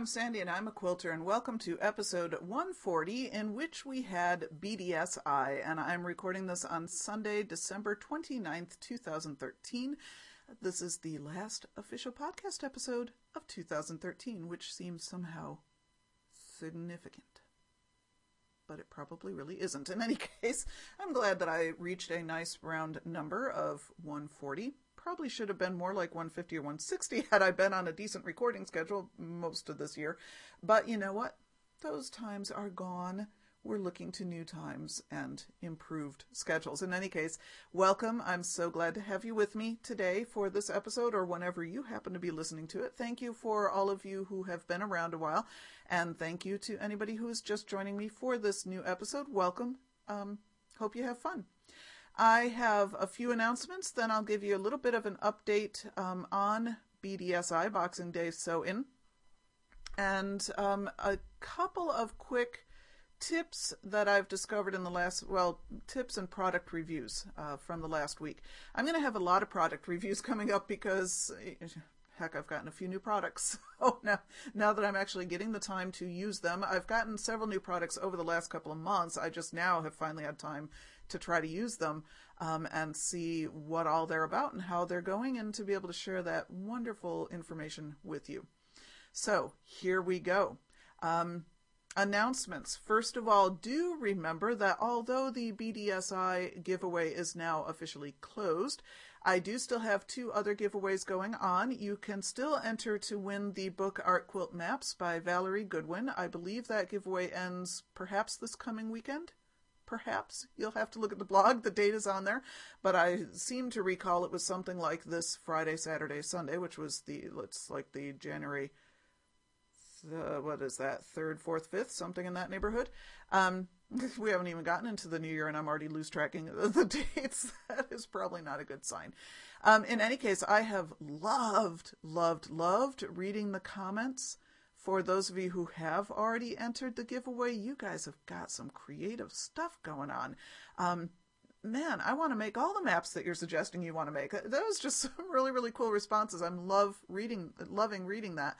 I'm Sandy and I'm a quilter, and welcome to episode 140, in which we had BDSI. And I'm recording this on Sunday, December 29th, 2013. This is the last official podcast episode of 2013, which seems somehow significant. But it probably really isn't. In any case, I'm glad that I reached a nice round number of 140 probably should have been more like 150 or 160 had I been on a decent recording schedule most of this year. But you know what? Those times are gone. We're looking to new times and improved schedules. In any case, welcome. I'm so glad to have you with me today for this episode or whenever you happen to be listening to it. Thank you for all of you who have been around a while. And thank you to anybody who is just joining me for this new episode. Welcome. Um, hope you have fun. I have a few announcements, then I'll give you a little bit of an update um, on BDSI, Boxing Day Sew In, and um, a couple of quick tips that I've discovered in the last, well, tips and product reviews uh, from the last week. I'm going to have a lot of product reviews coming up because, heck, I've gotten a few new products. So now, now that I'm actually getting the time to use them, I've gotten several new products over the last couple of months. I just now have finally had time to try to use them um, and see what all they're about and how they're going and to be able to share that wonderful information with you. So here we go. Um, announcements. First of all, do remember that although the BDSI giveaway is now officially closed, I do still have two other giveaways going on. You can still enter to win the book Art Quilt Maps by Valerie Goodwin. I believe that giveaway ends perhaps this coming weekend perhaps. You'll have to look at the blog. The date is on there. But I seem to recall it was something like this Friday, Saturday, Sunday, which was the, let's like the January, what is that, third, fourth, fifth, something in that neighborhood. Um, we haven't even gotten into the new year and I'm already loose tracking the dates. That is probably not a good sign. Um, in any case, I have loved, loved, loved reading the comments for those of you who have already entered the giveaway, you guys have got some creative stuff going on. Um, man, I want to make all the maps that you're suggesting you want to make. That was just some really, really cool responses. I'm love reading, loving reading that.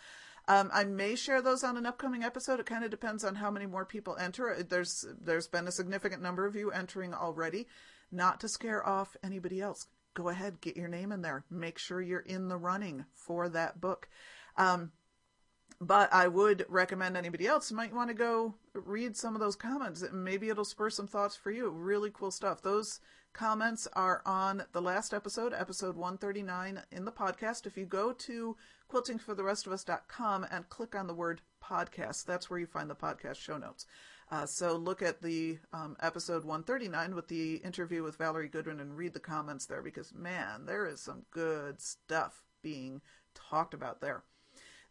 Um, I may share those on an upcoming episode. It kind of depends on how many more people enter. There's there's been a significant number of you entering already. Not to scare off anybody else. Go ahead, get your name in there. Make sure you're in the running for that book. Um, but I would recommend anybody else might want to go read some of those comments. Maybe it'll spur some thoughts for you. Really cool stuff. Those comments are on the last episode, episode 139 in the podcast. If you go to quiltingfortherestofus.com and click on the word podcast, that's where you find the podcast show notes. Uh, so look at the um, episode 139 with the interview with Valerie Goodwin and read the comments there because man, there is some good stuff being talked about there.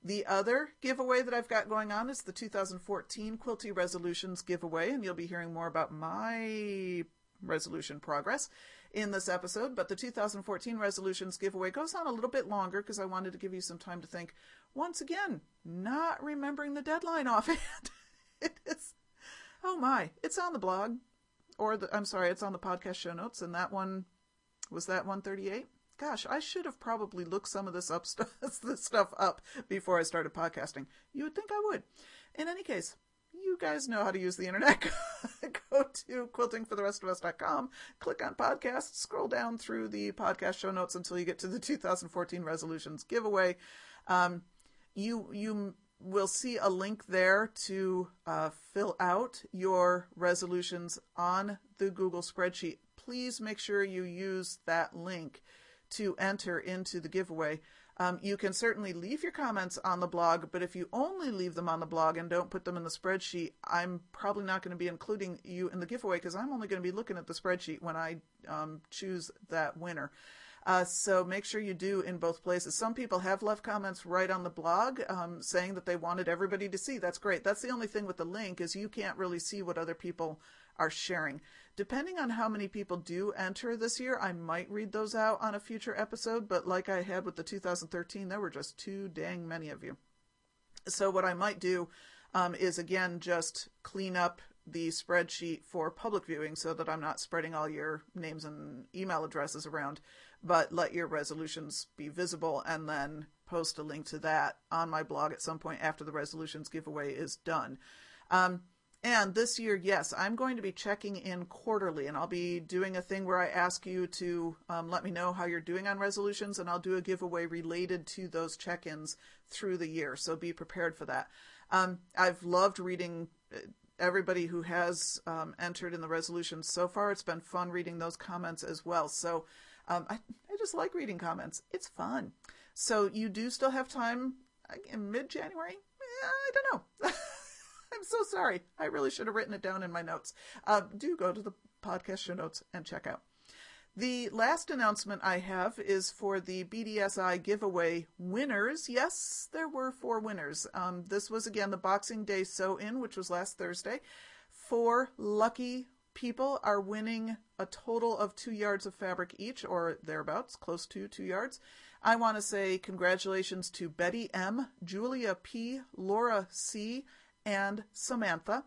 The other giveaway that I've got going on is the 2014 Quilty Resolutions giveaway, and you'll be hearing more about my resolution progress in this episode. But the 2014 resolutions giveaway goes on a little bit longer because I wanted to give you some time to think. Once again, not remembering the deadline offhand. it is, oh my, it's on the blog, or the, I'm sorry, it's on the podcast show notes, and that one was that 138 gosh, I should have probably looked some of this up this stuff up before I started podcasting. You would think I would. In any case, you guys know how to use the internet. Go to quiltingfortherestofus.com, click on podcasts, scroll down through the podcast show notes until you get to the 2014 resolutions giveaway. Um, you you will see a link there to uh, fill out your resolutions on the Google spreadsheet. Please make sure you use that link to enter into the giveaway. Um, you can certainly leave your comments on the blog, but if you only leave them on the blog and don't put them in the spreadsheet, I'm probably not going to be including you in the giveaway because I'm only going to be looking at the spreadsheet when I um, choose that winner. Uh, so make sure you do in both places. Some people have left comments right on the blog um, saying that they wanted everybody to see. That's great. That's the only thing with the link is you can't really see what other people are sharing. Depending on how many people do enter this year, I might read those out on a future episode, but like I had with the 2013, there were just too dang many of you. So what I might do um, is again just clean up the spreadsheet for public viewing so that I'm not spreading all your names and email addresses around, but let your resolutions be visible and then post a link to that on my blog at some point after the resolutions giveaway is done. Um, and this year, yes, I'm going to be checking in quarterly, and I'll be doing a thing where I ask you to um, let me know how you're doing on resolutions, and I'll do a giveaway related to those check ins through the year. So be prepared for that. Um, I've loved reading uh, everybody who has um, entered in the resolutions so far. It's been fun reading those comments as well. So um, I, I just like reading comments, it's fun. So you do still have time in mid January? I don't know. I'm so sorry. I really should have written it down in my notes. Uh, do go to the podcast show notes and check out. The last announcement I have is for the BDSI giveaway winners. Yes, there were four winners. Um, this was again the Boxing Day sew in, which was last Thursday. Four lucky people are winning a total of two yards of fabric each, or thereabouts, close to two yards. I want to say congratulations to Betty M, Julia P, Laura C, and Samantha.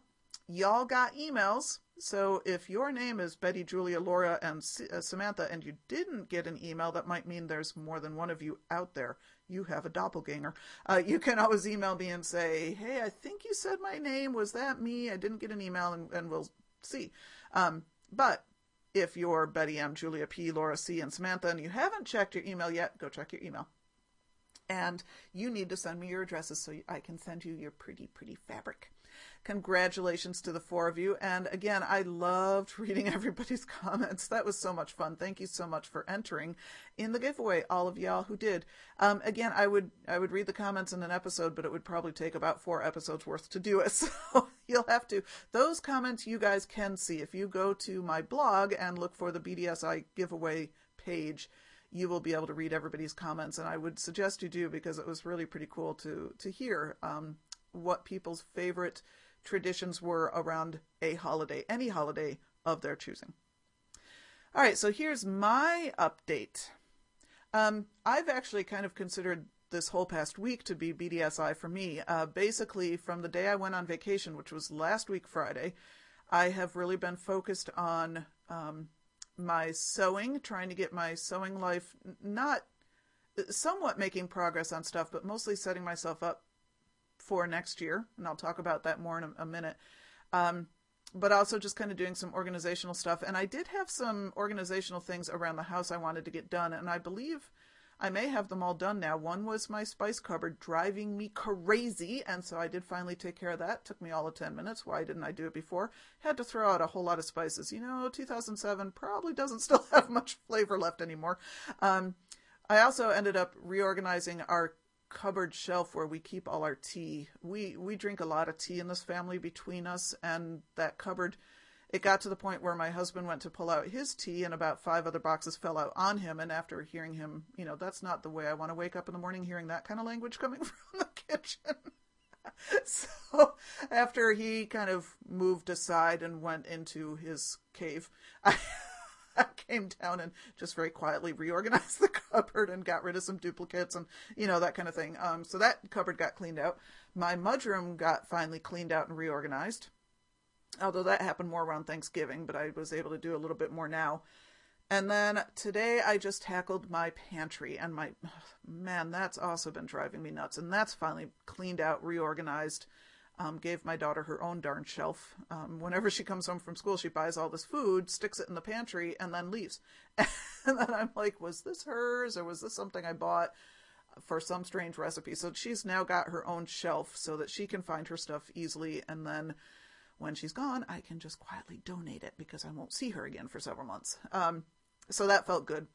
Y'all got emails. So if your name is Betty, Julia, Laura, and uh, Samantha, and you didn't get an email, that might mean there's more than one of you out there. You have a doppelganger. Uh, you can always email me and say, hey, I think you said my name. Was that me? I didn't get an email, and, and we'll see. Um, but if you're Betty M, Julia P, Laura C, and Samantha, and you haven't checked your email yet, go check your email and you need to send me your addresses so I can send you your pretty, pretty fabric. Congratulations to the four of you. And again, I loved reading everybody's comments. That was so much fun. Thank you so much for entering in the giveaway, all of y'all who did. Um, again, I would I would read the comments in an episode, but it would probably take about four episodes worth to do it. So you'll have to. Those comments you guys can see if you go to my blog and look for the BDSI giveaway page you will be able to read everybody's comments, and I would suggest you do because it was really pretty cool to to hear um, what people's favorite traditions were around a holiday, any holiday of their choosing. All right, so here's my update. Um, I've actually kind of considered this whole past week to be BDSI for me. Uh, basically, from the day I went on vacation, which was last week Friday, I have really been focused on um, my sewing, trying to get my sewing life not somewhat making progress on stuff, but mostly setting myself up for next year. And I'll talk about that more in a, a minute. Um, but also just kind of doing some organizational stuff. And I did have some organizational things around the house I wanted to get done. And I believe I may have them all done now. One was my spice cupboard driving me crazy, and so I did finally take care of that. Took me all of 10 minutes. Why didn't I do it before? Had to throw out a whole lot of spices. You know, 2007 probably doesn't still have much flavor left anymore. Um, I also ended up reorganizing our cupboard shelf where we keep all our tea. We we drink a lot of tea in this family between us, and that cupboard it got to the point where my husband went to pull out his tea and about five other boxes fell out on him. And after hearing him, you know, that's not the way I want to wake up in the morning hearing that kind of language coming from the kitchen. so after he kind of moved aside and went into his cave, I, came down and just very quietly reorganized the cupboard and got rid of some duplicates and you know that kind of thing. Um, so that cupboard got cleaned out. My mudroom got finally cleaned out and reorganized although that happened more around Thanksgiving, but I was able to do a little bit more now. And then today I just tackled my pantry, and my man, that's also been driving me nuts. And that's finally cleaned out, reorganized. Um, gave my daughter her own darn shelf. Um, whenever she comes home from school, she buys all this food, sticks it in the pantry, and then leaves. and then I'm like, was this hers or was this something I bought for some strange recipe? So she's now got her own shelf so that she can find her stuff easily. And then when she's gone, I can just quietly donate it because I won't see her again for several months. Um, so that felt good.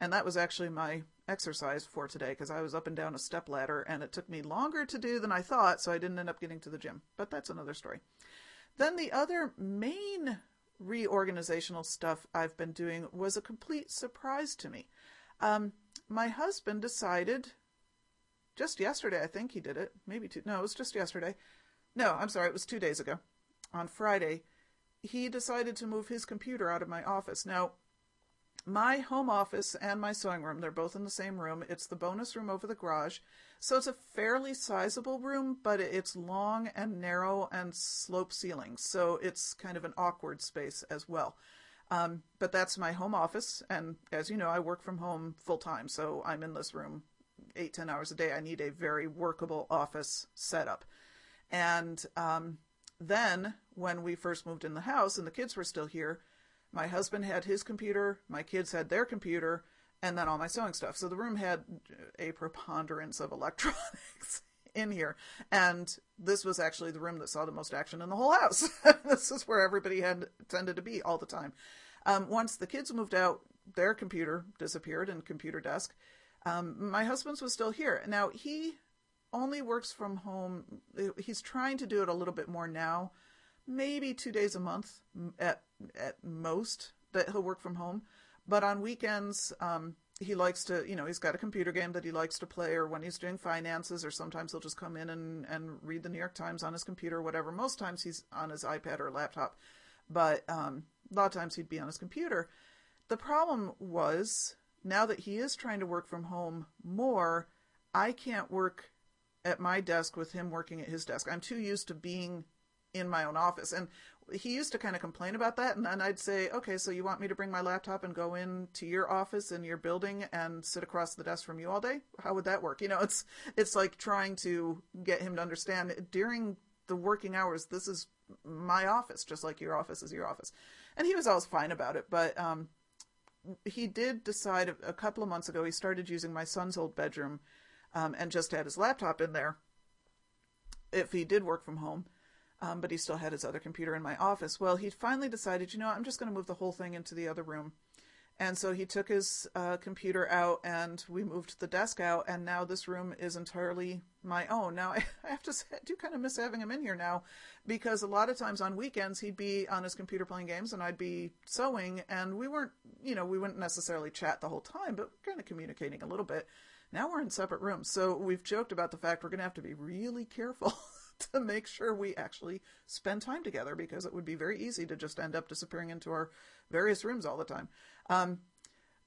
And that was actually my exercise for today because I was up and down a step ladder and it took me longer to do than I thought, so I didn't end up getting to the gym. But that's another story. Then the other main reorganizational stuff I've been doing was a complete surprise to me. Um, my husband decided just yesterday, I think he did it. Maybe two. No, it was just yesterday. No, I'm sorry, it was two days ago. On Friday, he decided to move his computer out of my office. Now, my home office and my sewing room, they're both in the same room. It's the bonus room over the garage. So it's a fairly sizable room, but it's long and narrow and slope ceilings. So it's kind of an awkward space as well. Um, but that's my home office. And as you know, I work from home full time. So I'm in this room eight, ten hours a day. I need a very workable office setup. And um, then when we first moved in the house and the kids were still here, my husband had his computer, my kids had their computer, and then all my sewing stuff. So the room had a preponderance of electronics in here. And this was actually the room that saw the most action in the whole house. this is where everybody had tended to be all the time. Um, once the kids moved out, their computer disappeared and computer desk. Um, my husband's was still here. Now he only works from home. He's trying to do it a little bit more now, maybe two days a month at at most that he'll work from home. But on weekends, um, he likes to, you know, he's got a computer game that he likes to play, or when he's doing finances, or sometimes he'll just come in and, and read the New York Times on his computer or whatever. Most times he's on his iPad or laptop, but um, a lot of times he'd be on his computer. The problem was now that he is trying to work from home more, I can't work at my desk with him working at his desk. I'm too used to being in my own office. And he used to kind of complain about that and then I'd say, "Okay, so you want me to bring my laptop and go into your office in your building and sit across the desk from you all day? How would that work?" You know, it's it's like trying to get him to understand during the working hours, this is my office just like your office is your office. And he was always fine about it, but um he did decide a couple of months ago he started using my son's old bedroom um, and just had his laptop in there if he did work from home um, but he still had his other computer in my office. Well, he finally decided, you know, I'm just going to move the whole thing into the other room. And so he took his uh, computer out and we moved the desk out, and now this room is entirely my own. Now, I, have to say, I do kind of miss having him in here now because a lot of times on weekends he'd be on his computer playing games and I'd be sewing, and we weren't, you know, we wouldn't necessarily chat the whole time, but kind of communicating a little bit. Now we're in separate rooms, so we've joked about the fact we're going to have to be really careful to make sure we actually spend time together because it would be very easy to just end up disappearing into our various rooms all the time. Um,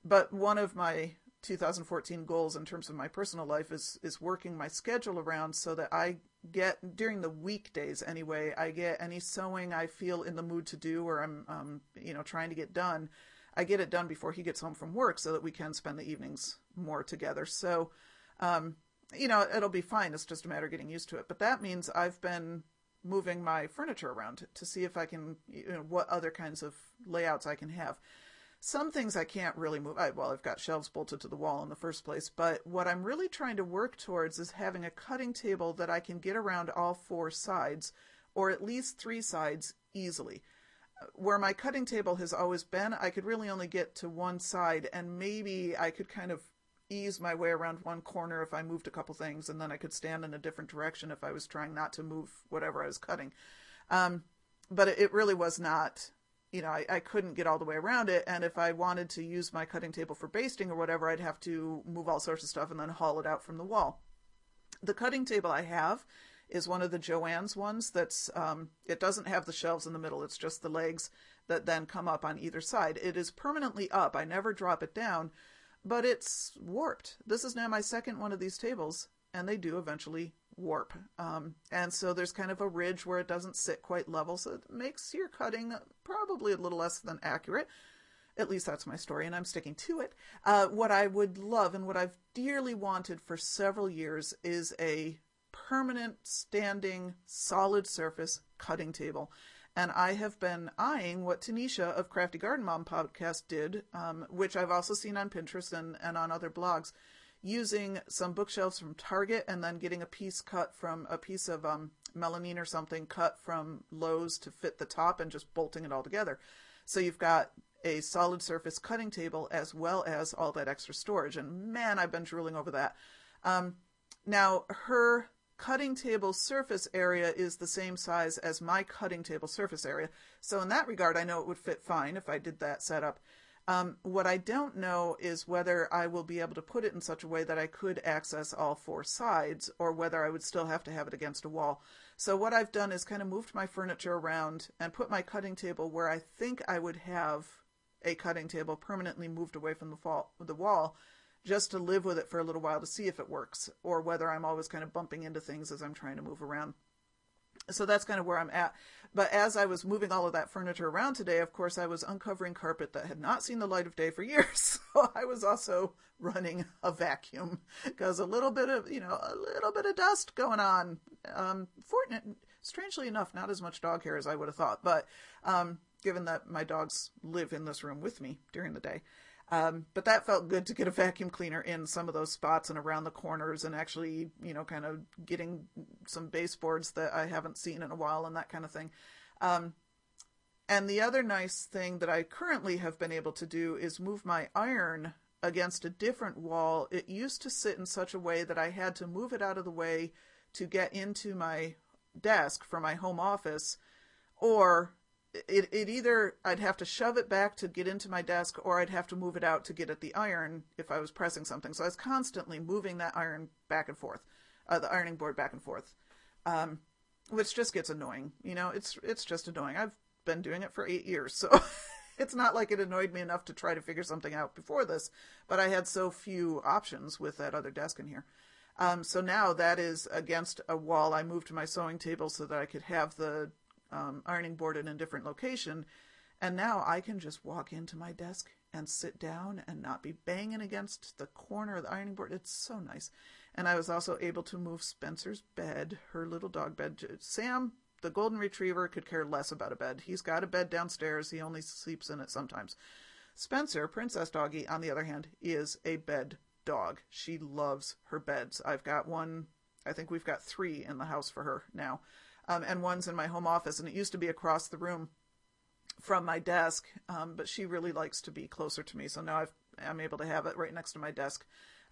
but one of my 2014 goals in terms of my personal life is is working my schedule around so that I get during the weekdays anyway I get any sewing I feel in the mood to do or I'm um, you know trying to get done I get it done before he gets home from work so that we can spend the evenings more together so um, you know, it'll be fine. It's just a matter of getting used to it. But that means I've been moving my furniture around to see if I can, you know, what other kinds of layouts I can have. Some things I can't really move. I, well, I've got shelves bolted to the wall in the first place, but what I'm really trying to work towards is having a cutting table that I can get around all four sides, or at least three sides easily. Where my cutting table has always been, I could really only get to one side, and maybe I could kind of ease my way around one corner if I moved a couple things, and then I could stand in a different direction if I was trying not to move whatever I was cutting. Um, but it really was not, you know, I, I couldn't get all the way around it. And if I wanted to use my cutting table for basting or whatever, I'd have to move all sorts of stuff and then haul it out from the wall. The cutting table I have is one of the Joann's ones that's, um, it doesn't have the shelves in the middle, it's just the legs that then come up on either side. It is permanently up. I never drop it down but it's warped. This is now my second one of these tables, and they do eventually warp. Um, and so there's kind of a ridge where it doesn't sit quite level, so it makes your cutting probably a little less than accurate. At least that's my story, and I'm sticking to it. Uh, what I would love and what I've dearly wanted for several years is a permanent, standing, solid surface cutting table and I have been eyeing what Tanisha of Crafty Garden Mom podcast did, um, which I've also seen on Pinterest and, and on other blogs, using some bookshelves from Target and then getting a piece cut from a piece of um, melamine or something cut from Lowe's to fit the top and just bolting it all together. So you've got a solid surface cutting table as well as all that extra storage. And man, I've been drooling over that. Um, now, her cutting table surface area is the same size as my cutting table surface area. So in that regard, I know it would fit fine if I did that setup. Um, what I don't know is whether I will be able to put it in such a way that I could access all four sides, or whether I would still have to have it against a wall. So what I've done is kind of moved my furniture around and put my cutting table where I think I would have a cutting table permanently moved away from the, fall, the wall, just to live with it for a little while to see if it works, or whether I'm always kind of bumping into things as I'm trying to move around so that's kind of where I'm at. But as I was moving all of that furniture around today, of course, I was uncovering carpet that had not seen the light of day for years. So I was also running a vacuum because a little bit of, you know, a little bit of dust going on. Um, strangely enough, not as much dog hair as I would have thought, but um, given that my dogs live in this room with me during the day. Um, but that felt good to get a vacuum cleaner in some of those spots and around the corners and actually, you know, kind of getting some baseboards that I haven't seen in a while and that kind of thing. Um, and the other nice thing that I currently have been able to do is move my iron against a different wall. It used to sit in such a way that I had to move it out of the way to get into my desk for my home office, or it, it either I'd have to shove it back to get into my desk or I'd have to move it out to get at the iron if I was pressing something. So I was constantly moving that iron back and forth, uh, the ironing board back and forth, um, which just gets annoying. You know, it's it's just annoying. I've been doing it for eight years, so it's not like it annoyed me enough to try to figure something out before this. But I had so few options with that other desk in here. Um, so now that is against a wall. I moved my sewing table so that I could have the um, ironing board in a different location. And now I can just walk into my desk and sit down and not be banging against the corner of the ironing board. It's so nice. And I was also able to move Spencer's bed, her little dog bed. Sam, the golden retriever, could care less about a bed. He's got a bed downstairs. He only sleeps in it sometimes. Spencer, Princess Doggy, on the other hand, is a bed dog. She loves her beds. I've got one, I think we've got three in the house for her now um, and one's in my home office. And it used to be across the room from my desk, um, but she really likes to be closer to me. So now I've, I'm able to have it right next to my desk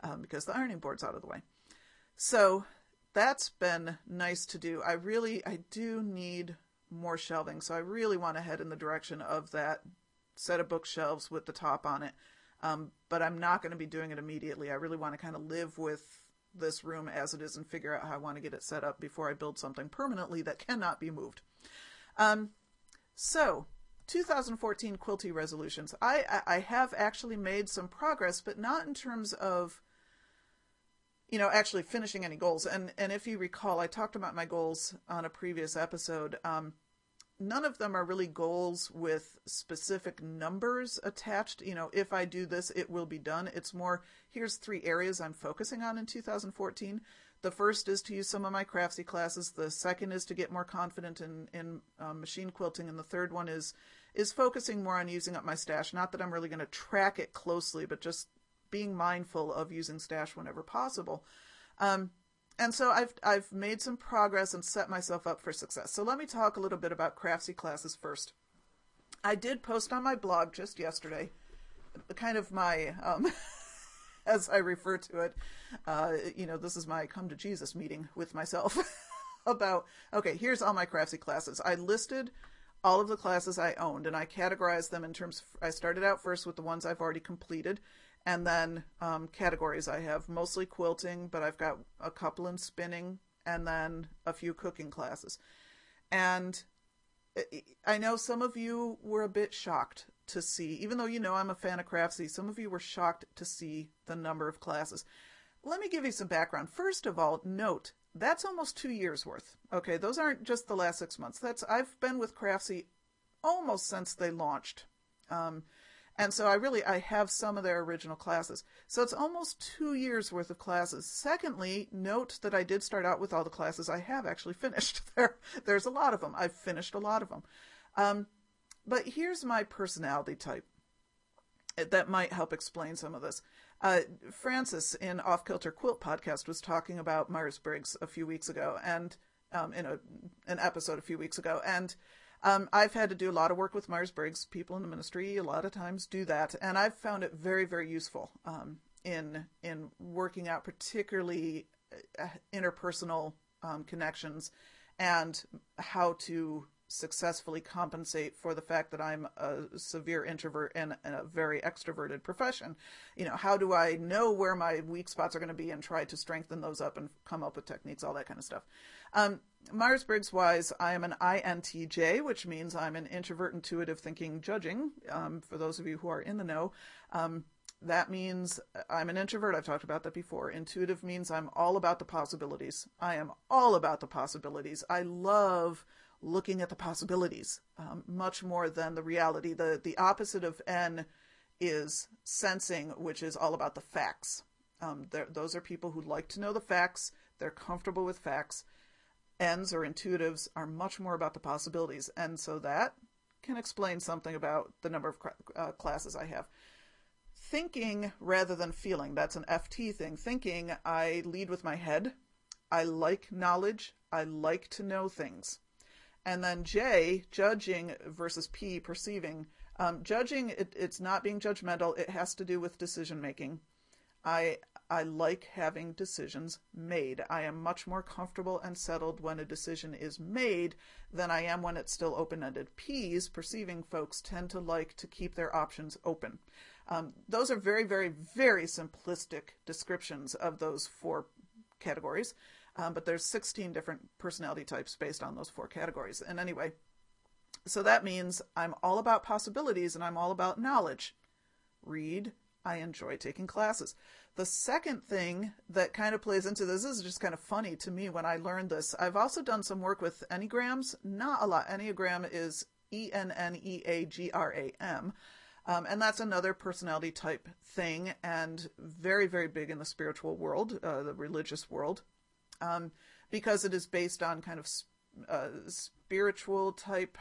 um, because the ironing board's out of the way. So that's been nice to do. I really, I do need more shelving. So I really want to head in the direction of that set of bookshelves with the top on it. Um, but I'm not going to be doing it immediately. I really want to kind of live with this room as it is and figure out how I want to get it set up before I build something permanently that cannot be moved. Um, so, 2014 Quilty resolutions. I, I have actually made some progress, but not in terms of, you know, actually finishing any goals. And and if you recall, I talked about my goals on a previous episode. Um, none of them are really goals with specific numbers attached. You know, if I do this, it will be done. It's more, here's three areas I'm focusing on in 2014. The first is to use some of my craftsy classes. The second is to get more confident in, in um, machine quilting. And the third one is, is focusing more on using up my stash. Not that I'm really going to track it closely, but just being mindful of using stash whenever possible. Um, and so I've I've made some progress and set myself up for success. So let me talk a little bit about craftsy classes first. I did post on my blog just yesterday, kind of my um, as I refer to it. Uh, you know, this is my come to Jesus meeting with myself about okay, here's all my craftsy classes. I listed all of the classes I owned and I categorized them in terms. Of, I started out first with the ones I've already completed and then um, categories I have mostly quilting, but I've got a couple in spinning and then a few cooking classes. And I know some of you were a bit shocked to see, even though you know I'm a fan of Craftsy, some of you were shocked to see the number of classes. Let me give you some background. First of all, note that's almost two years worth. Okay, those aren't just the last six months. That's I've been with Craftsy almost since they launched. Um, and so I really, I have some of their original classes. So it's almost two years worth of classes. Secondly, note that I did start out with all the classes I have actually finished. There, there's a lot of them. I've finished a lot of them. Um, but here's my personality type that might help explain some of this. Uh, Frances in Off Kilter Quilt podcast was talking about Myers Briggs a few weeks ago, and um, in a an episode a few weeks ago, and um, I've had to do a lot of work with Myers Briggs. People in the ministry a lot of times do that, and I've found it very, very useful um, in in working out particularly uh, interpersonal um, connections and how to successfully compensate for the fact that I'm a severe introvert and a very extroverted profession. You know, how do I know where my weak spots are going to be and try to strengthen those up and come up with techniques, all that kind of stuff. Um, Myers Briggs wise, I am an INTJ, which means I'm an introvert, intuitive thinking, judging. Um, for those of you who are in the know, um, that means I'm an introvert. I've talked about that before. Intuitive means I'm all about the possibilities. I am all about the possibilities. I love looking at the possibilities um, much more than the reality. The the opposite of N is sensing, which is all about the facts. Um, those are people who like to know the facts. They're comfortable with facts. N's or intuitives are much more about the possibilities, and so that can explain something about the number of uh, classes I have thinking rather than feeling. That's an FT thing. Thinking, I lead with my head. I like knowledge. I like to know things. And then J, judging versus P, perceiving. Um, judging, it, it's not being judgmental. It has to do with decision making. I I like having decisions made. I am much more comfortable and settled when a decision is made than I am when it's still open ended. P's, perceiving folks, tend to like to keep their options open. Um, those are very, very, very simplistic descriptions of those four categories. Um, but there's 16 different personality types based on those four categories. And anyway, so that means I'm all about possibilities and I'm all about knowledge. Read. I enjoy taking classes. The second thing that kind of plays into this, this is just kind of funny to me when I learned this. I've also done some work with Enneagrams. Not a lot. Enneagram is E N N E A G R A M. Um, and that's another personality type thing, and very, very big in the spiritual world, uh, the religious world, um, because it is based on kind of uh, spiritual type.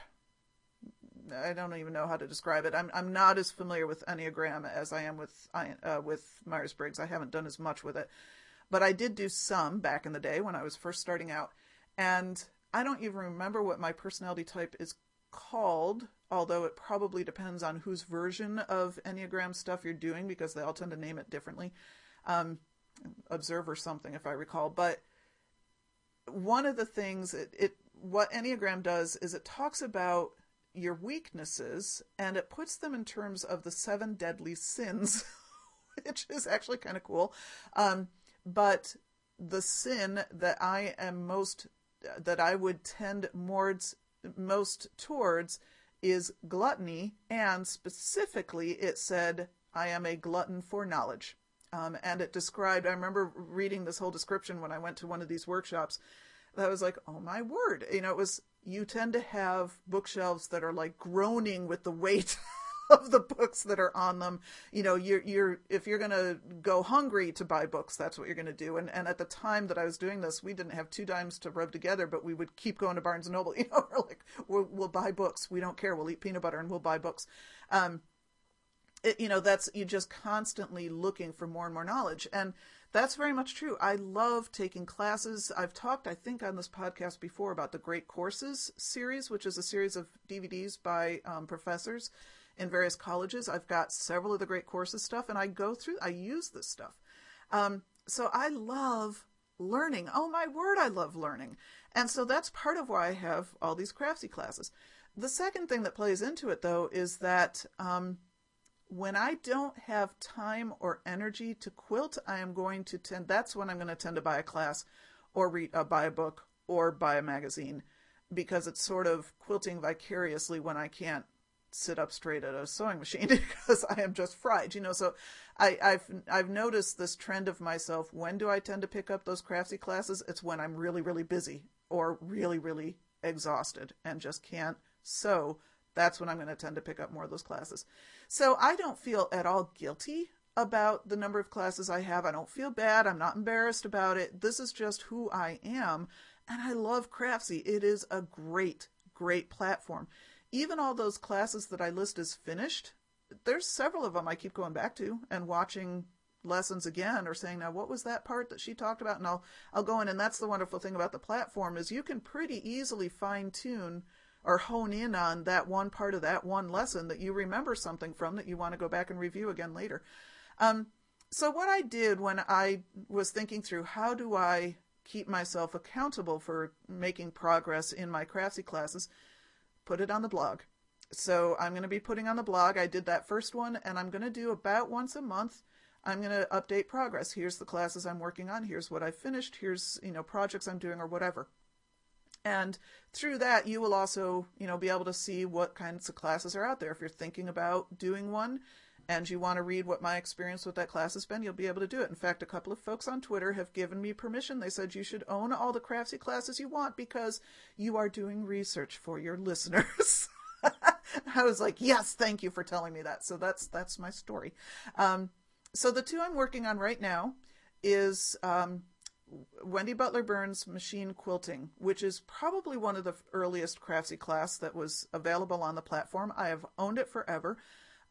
I don't even know how to describe it. I'm I'm not as familiar with Enneagram as I am with uh, with Myers Briggs. I haven't done as much with it, but I did do some back in the day when I was first starting out, and I don't even remember what my personality type is called, although it probably depends on whose version of Enneagram stuff you're doing because they all tend to name it differently. Um, observer something, if I recall. But one of the things it, it what Enneagram does is it talks about your weaknesses and it puts them in terms of the seven deadly sins, which is actually kind of cool. Um, but the sin that I am most that I would tend more most towards is gluttony, and specifically it said, I am a glutton for knowledge. Um, and it described, I remember reading this whole description when I went to one of these workshops. That was like, oh my word. You know, it was, you tend to have bookshelves that are like groaning with the weight of the books that are on them. You know, you're you're if you're gonna go hungry to buy books, that's what you're gonna do. And and at the time that I was doing this, we didn't have two dimes to rub together, but we would keep going to Barnes and Noble. You know, we're like we'll, we'll buy books. We don't care. We'll eat peanut butter and we'll buy books. Um, it, you know, that's you just constantly looking for more and more knowledge and. That's very much true. I love taking classes. I've talked, I think, on this podcast before about the Great Courses series, which is a series of DVDs by um, professors in various colleges. I've got several of the great courses stuff, and I go through, I use this stuff. Um, so I love learning. Oh my word, I love learning. And so that's part of why I have all these craftsy classes. The second thing that plays into it, though, is that um, when I don't have time or energy to quilt, I am going to tend, that's when I'm going to tend to buy a class or read, uh, buy a book or buy a magazine because it's sort of quilting vicariously when I can't sit up straight at a sewing machine because I am just fried, you know. So I, have I've noticed this trend of myself. When do I tend to pick up those craftsy classes? It's when I'm really really busy or really really exhausted and just can't sew. That's when I'm going to tend to pick up more of those classes. So I don't feel at all guilty about the number of classes I have. I don't feel bad. I'm not embarrassed about it. This is just who I am. And I love Craftsy. It is a great, great platform even all those classes that I list as finished, there's several of them I keep going back to and watching lessons again or saying now what was that part that she talked about and I'll I'll go in and that's the wonderful thing about the platform is you can pretty easily fine tune or hone in on that one part of that one lesson that you remember something from that you want to go back and review again later. Um, so what I did when I was thinking through how do I keep myself accountable for making progress in my craftsy classes put it on the blog. So I'm going to be putting on the blog. I did that first one, and I'm going to do about once a month. I'm going to update progress. Here's the classes I'm working on. Here's what I've finished. Here's you know projects I'm doing or whatever. And through that, you will also you know be able to see what kinds of classes are out there. If you're thinking about doing one, and you want to read what my experience with that class has been, you'll be able to do it. In fact, a couple of folks on Twitter have given me permission. They said you should own all the Craftsy classes you want because you are doing research for your listeners. I was like, yes, thank you for telling me that. So that's that's my story. Um, so the two I'm working on right now is um, Wendy Butler Berns machine quilting, which is probably one of the earliest Craftsy class that was available on the platform. I have owned it forever.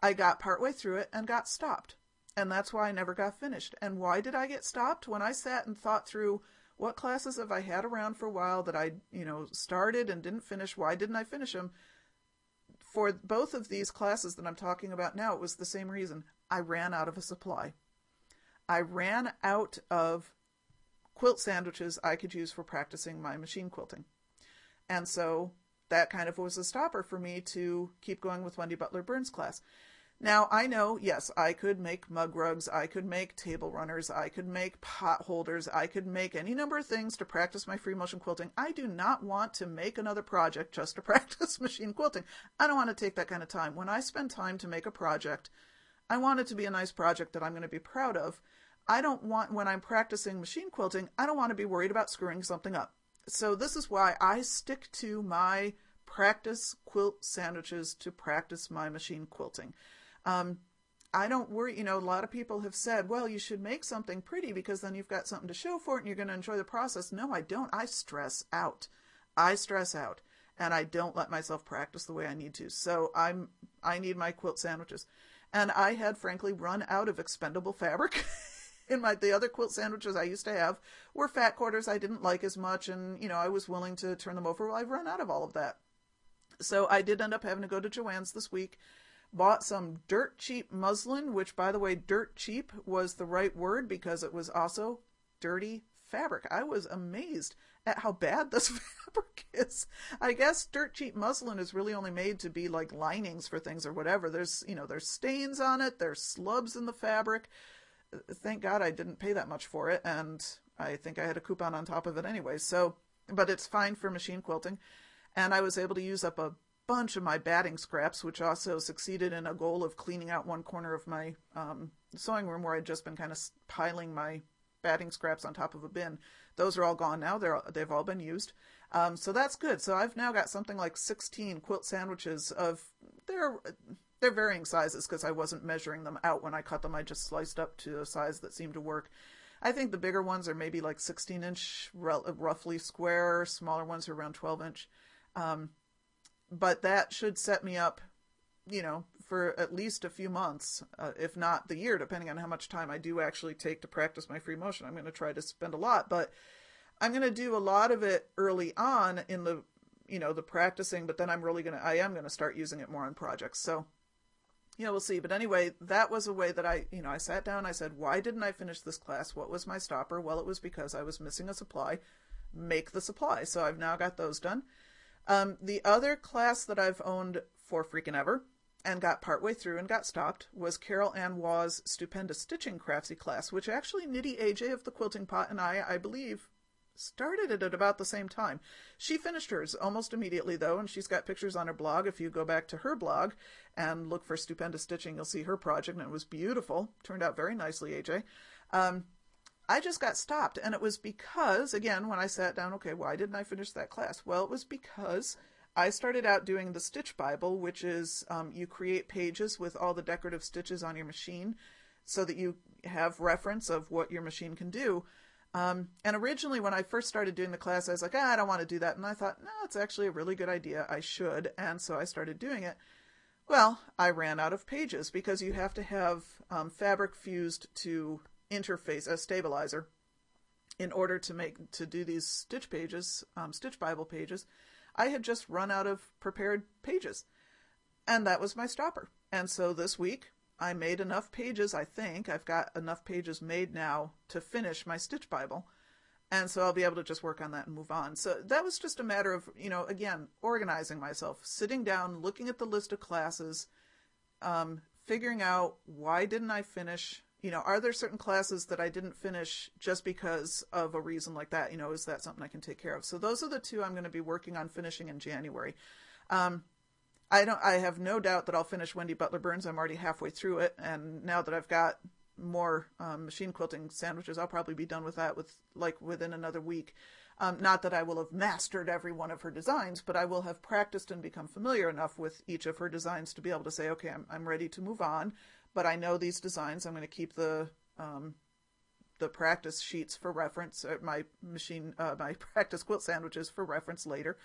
I got partway through it and got stopped. And that's why I never got finished. And why did I get stopped? When I sat and thought through what classes have I had around for a while that I, you know, started and didn't finish, why didn't I finish them? For both of these classes that I'm talking about now, it was the same reason. I ran out of a supply. I ran out of quilt sandwiches I could use for practicing my machine quilting. And so that kind of was a stopper for me to keep going with Wendy Butler Berns class. Now, I know, yes, I could make mug rugs, I could make table runners, I could make pot holders, I could make any number of things to practice my free motion quilting. I do not want to make another project just to practice machine quilting. I don't want to take that kind of time. When I spend time to make a project, I want it to be a nice project that I'm going to be proud of. I don't want, when I'm practicing machine quilting, I don't want to be worried about screwing something up. So this is why I stick to my practice quilt sandwiches to practice my machine quilting. Um, I don't worry, you know, a lot of people have said, well, you should make something pretty because then you've got something to show for it and you're going to enjoy the process. No, I don't. I stress out. I stress out and I don't let myself practice the way I need to. So I'm, I need my quilt sandwiches. And I had frankly run out of expendable fabric. in my the other quilt sandwiches I used to have were fat quarters I didn't like as much and you know I was willing to turn them over well I've run out of all of that so I did end up having to go to Joann's this week bought some dirt cheap muslin, which, by the way, dirt cheap was the right word because it was also dirty fabric. I was amazed at how bad this fabric is. I guess dirt cheap muslin is really only made to be like linings for things or whatever. There's, you know, there's stains on it, there's slubs in the fabric. Thank God I didn't pay that much for it, and I think I had a coupon on top of it anyway. So, but it's fine for machine quilting. And I was able to use up a bunch of my batting scraps, which also succeeded in a goal of cleaning out one corner of my um, sewing room where I'd just been kind of piling my batting scraps on top of a bin. Those are all gone now. They're they've all been used. Um, so that's good. So I've now got something like 16 quilt sandwiches of they're they're varying sizes because I wasn't measuring them out when I cut them. I just sliced up to a size that seemed to work. I think the bigger ones are maybe like 16 inch, roughly square. Smaller ones are around 12 inch. Um, but that should set me up, you know, for at least a few months, uh, if not the year, depending on how much time I do actually take to practice my free motion. I'm going to try to spend a lot, but I'm going to do a lot of it early on in the, you know, the practicing, but then I'm really going to, I am going to start using it more on projects. So, you know, we'll see. But anyway, that was a way that I, you know, I sat down, I said, why didn't I finish this class? What was my stopper? Well, it was because I was missing a supply. Make the supply. So I've now got those done. Um, the other class that I've owned for freaking ever and got partway through and got stopped was Carol Ann Waugh's Stupendous Stitching Craftsy class, which actually Nitty AJ of the Quilting Pot and I, I believe, started it at about the same time. She finished hers almost immediately, though, and she's got pictures on her blog. If you go back to her blog and look for Stupendous Stitching, you'll see her project, and it was beautiful. Turned out very nicely, AJ. Um, I just got stopped. And it was because, again, when I sat down, okay, why didn't I finish that class? Well, it was because I started out doing the Stitch Bible, which is um, you create pages with all the decorative stitches on your machine so that you have reference of what your machine can do. Um, and originally, when I first started doing the class, I was like, ah, I don't want to do that. And I thought, no, it's actually a really good idea. I should. And so I started doing it. Well, I ran out of pages because you have to have um, fabric fused to interface, a stabilizer, in order to make to do these stitch pages, um, stitch Bible pages. I had just run out of prepared pages, and that was my stopper. And so this week I made enough pages. I think I've got enough pages made now to finish my stitch Bible. And so I'll be able to just work on that and move on. So that was just a matter of, you know, again, organizing myself, sitting down, looking at the list of classes, um, figuring out why didn't I finish you know, are there certain classes that I didn't finish just because of a reason like that? You know, is that something I can take care of? So those are the two I'm going to be working on finishing in January. Um, I don't. I have no doubt that I'll finish Wendy Butler Berns. I'm already halfway through it, and now that I've got more um, machine quilting sandwiches, I'll probably be done with that with like within another week. Um, not that I will have mastered every one of her designs, but I will have practiced and become familiar enough with each of her designs to be able to say, okay, I'm, I'm ready to move on but I know these designs. I'm going to keep the um, the practice sheets for reference. Uh, my machine, uh, my practice quilt sandwiches for reference later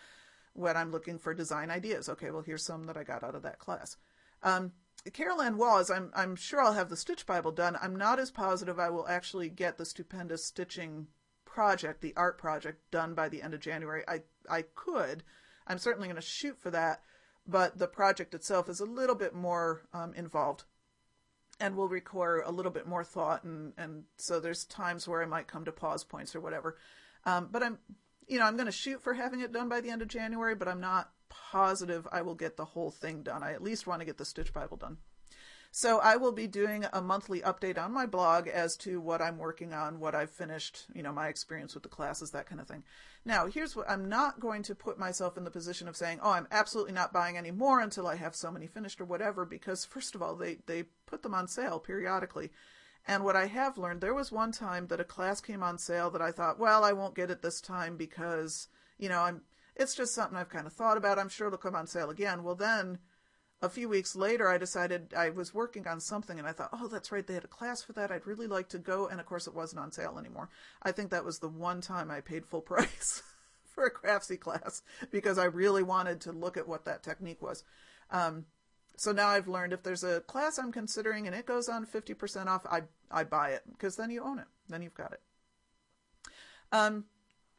when I'm looking for design ideas. Okay, well here's some that I got out of that class. Um, Carol Ann Wallace, I'm I'm sure I'll have the Stitch Bible done. I'm not as positive I will actually get the stupendous stitching project, the art project, done by the end of January. I I could. I'm certainly going to shoot for that, but the project itself is a little bit more um, involved and will require a little bit more thought and and so there's times where I might come to pause points or whatever. Um, but I'm you know I'm going to shoot for having it done by the end of January, but I'm not positive I will get the whole thing done. I at least want to get the Stitch Bible done. So I will be doing a monthly update on my blog as to what I'm working on, what I've finished, you know, my experience with the classes, that kind of thing. Now, here's what I'm not going to put myself in the position of saying, "Oh, I'm absolutely not buying any more until I have so many finished or whatever," because first of all, they they put them on sale periodically. And what I have learned, there was one time that a class came on sale that I thought, well, I won't get it this time because, you know, I'm it's just something I've kind of thought about. I'm sure it'll come on sale again. Well, then a few weeks later, I decided I was working on something and I thought, oh, that's right, they had a class for that. I'd really like to go. And of course, it wasn't on sale anymore. I think that was the one time I paid full price for a craftsy class because I really wanted to look at what that technique was. Um, so now I've learned if there's a class I'm considering and it goes on 50% off, I, I buy it because then you own it. Then you've got it. Um,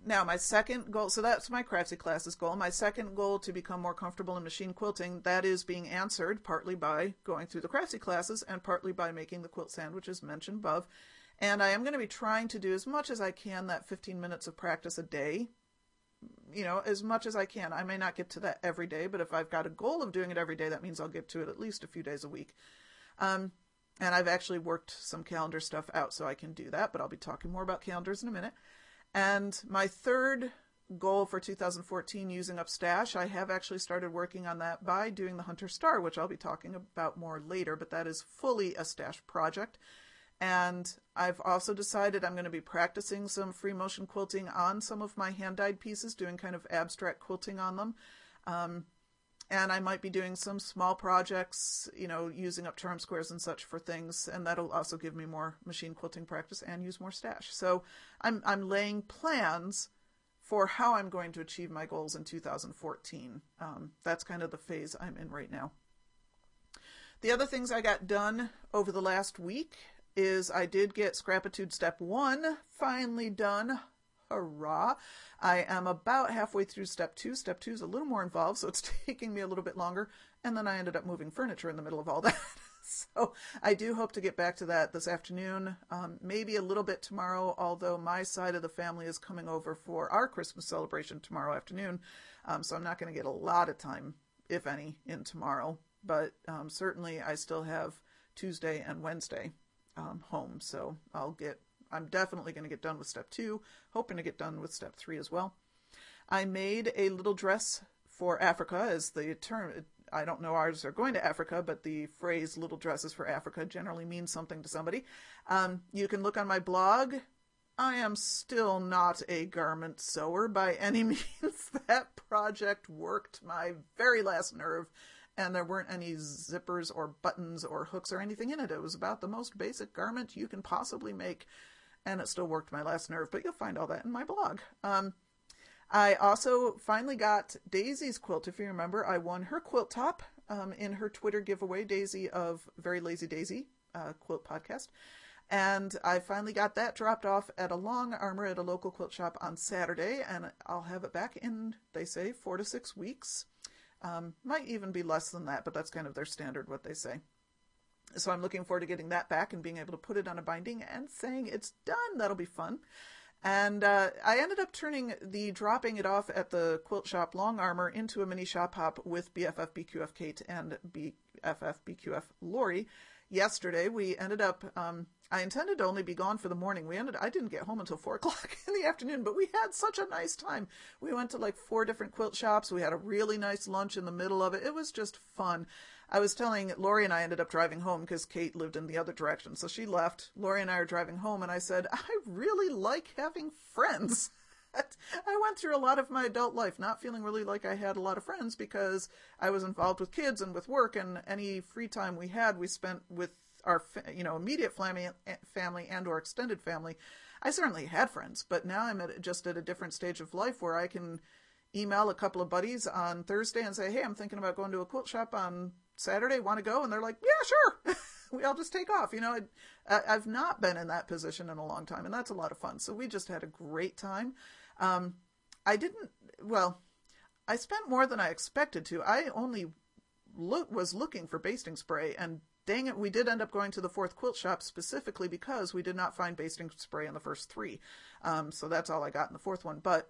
now, my second goal, so that's my craftsy classes goal. My second goal to become more comfortable in machine quilting, that is being answered partly by going through the craftsy classes and partly by making the quilt sandwiches mentioned above. And I am going to be trying to do as much as I can that 15 minutes of practice a day. You know, as much as I can. I may not get to that every day, but if I've got a goal of doing it every day, that means I'll get to it at least a few days a week. Um, and I've actually worked some calendar stuff out so I can do that, but I'll be talking more about calendars in a minute. And my third goal for 2014 using up stash, I have actually started working on that by doing the Hunter Star, which I'll be talking about more later, but that is fully a stash project. And I've also decided I'm going to be practicing some free motion quilting on some of my hand dyed pieces, doing kind of abstract quilting on them. Um, and I might be doing some small projects, you know, using up charm squares and such for things, and that'll also give me more machine quilting practice and use more stash. So I'm I'm laying plans for how I'm going to achieve my goals in 2014. Um, that's kind of the phase I'm in right now. The other things I got done over the last week is I did get Scrapitude Step 1 finally done. Hurrah! I am about halfway through step two. Step two is a little more involved, so it's taking me a little bit longer. And then I ended up moving furniture in the middle of all that. so I do hope to get back to that this afternoon, um, maybe a little bit tomorrow, although my side of the family is coming over for our Christmas celebration tomorrow afternoon. Um, so I'm not going to get a lot of time, if any, in tomorrow. But um, certainly I still have Tuesday and Wednesday um, home, so I'll get I'm definitely going to get done with step two, hoping to get done with step three as well. I made a little dress for Africa, as the term, I don't know ours are going to Africa, but the phrase little dresses for Africa generally means something to somebody. Um, you can look on my blog. I am still not a garment sewer by any means. that project worked my very last nerve, and there weren't any zippers or buttons or hooks or anything in it. It was about the most basic garment you can possibly make and it still worked my last nerve, but you'll find all that in my blog. Um, I also finally got Daisy's quilt. If you remember, I won her quilt top um, in her Twitter giveaway, Daisy of Very Lazy Daisy uh, quilt podcast. And I finally got that dropped off at a long armor at a local quilt shop on Saturday, and I'll have it back in, they say, four to six weeks. Um, might even be less than that, but that's kind of their standard, what they say. So I'm looking forward to getting that back and being able to put it on a binding and saying it's done. That'll be fun. And uh, I ended up turning the dropping it off at the quilt shop Long Armor into a mini shop hop with BFF BQF Kate and BFF BQF Lori. Yesterday, we ended up. Um, I intended to only be gone for the morning. We ended. I didn't get home until four o'clock in the afternoon, but we had such a nice time. We went to like four different quilt shops. We had a really nice lunch in the middle of it. It was just fun. I was telling Lori and I ended up driving home because Kate lived in the other direction. So she left. Lori and I are driving home, and I said, I really like having friends. I went through a lot of my adult life not feeling really like I had a lot of friends because I was involved with kids and with work, and any free time we had, we spent with our you know immediate family, eh, family and or extended family. I certainly had friends, but now I'm at just at a different stage of life where I can email a couple of buddies on Thursday and say, "Hey, I'm thinking about going to a quilt shop on Saturday. Want to go?" And they're like, "Yeah, sure." we all just take off. You know, I, have not been in that position in a long time, and that's a lot of fun. So we just had a great time. Um, I didn't. Well, I spent more than I expected to. I only look was looking for basting spray, and dang it, we did end up going to the fourth quilt shop specifically because we did not find basting spray in the first three. Um, so that's all I got in the fourth one. But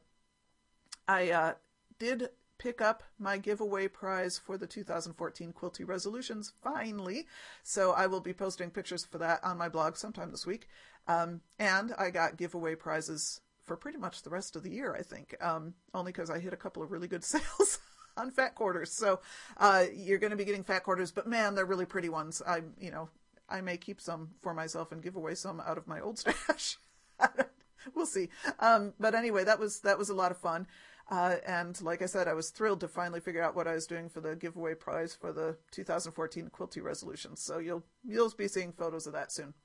I uh, did pick up my giveaway prize for the 2014 Quilty Resolutions finally. So I will be posting pictures for that on my blog sometime this week. Um, and I got giveaway prizes for pretty much the rest of the year, I think, um, only because I hit a couple of really good sales. on fat quarters. So uh, you're going to be getting fat quarters, but man, they're really pretty ones. I, you know, I may keep some for myself and give away some out of my old stash. we'll see. Um, but anyway, that was that was a lot of fun. Uh, and like I said, I was thrilled to finally figure out what I was doing for the giveaway prize for the 2014 Quilty resolutions. So you'll you'll be seeing photos of that soon.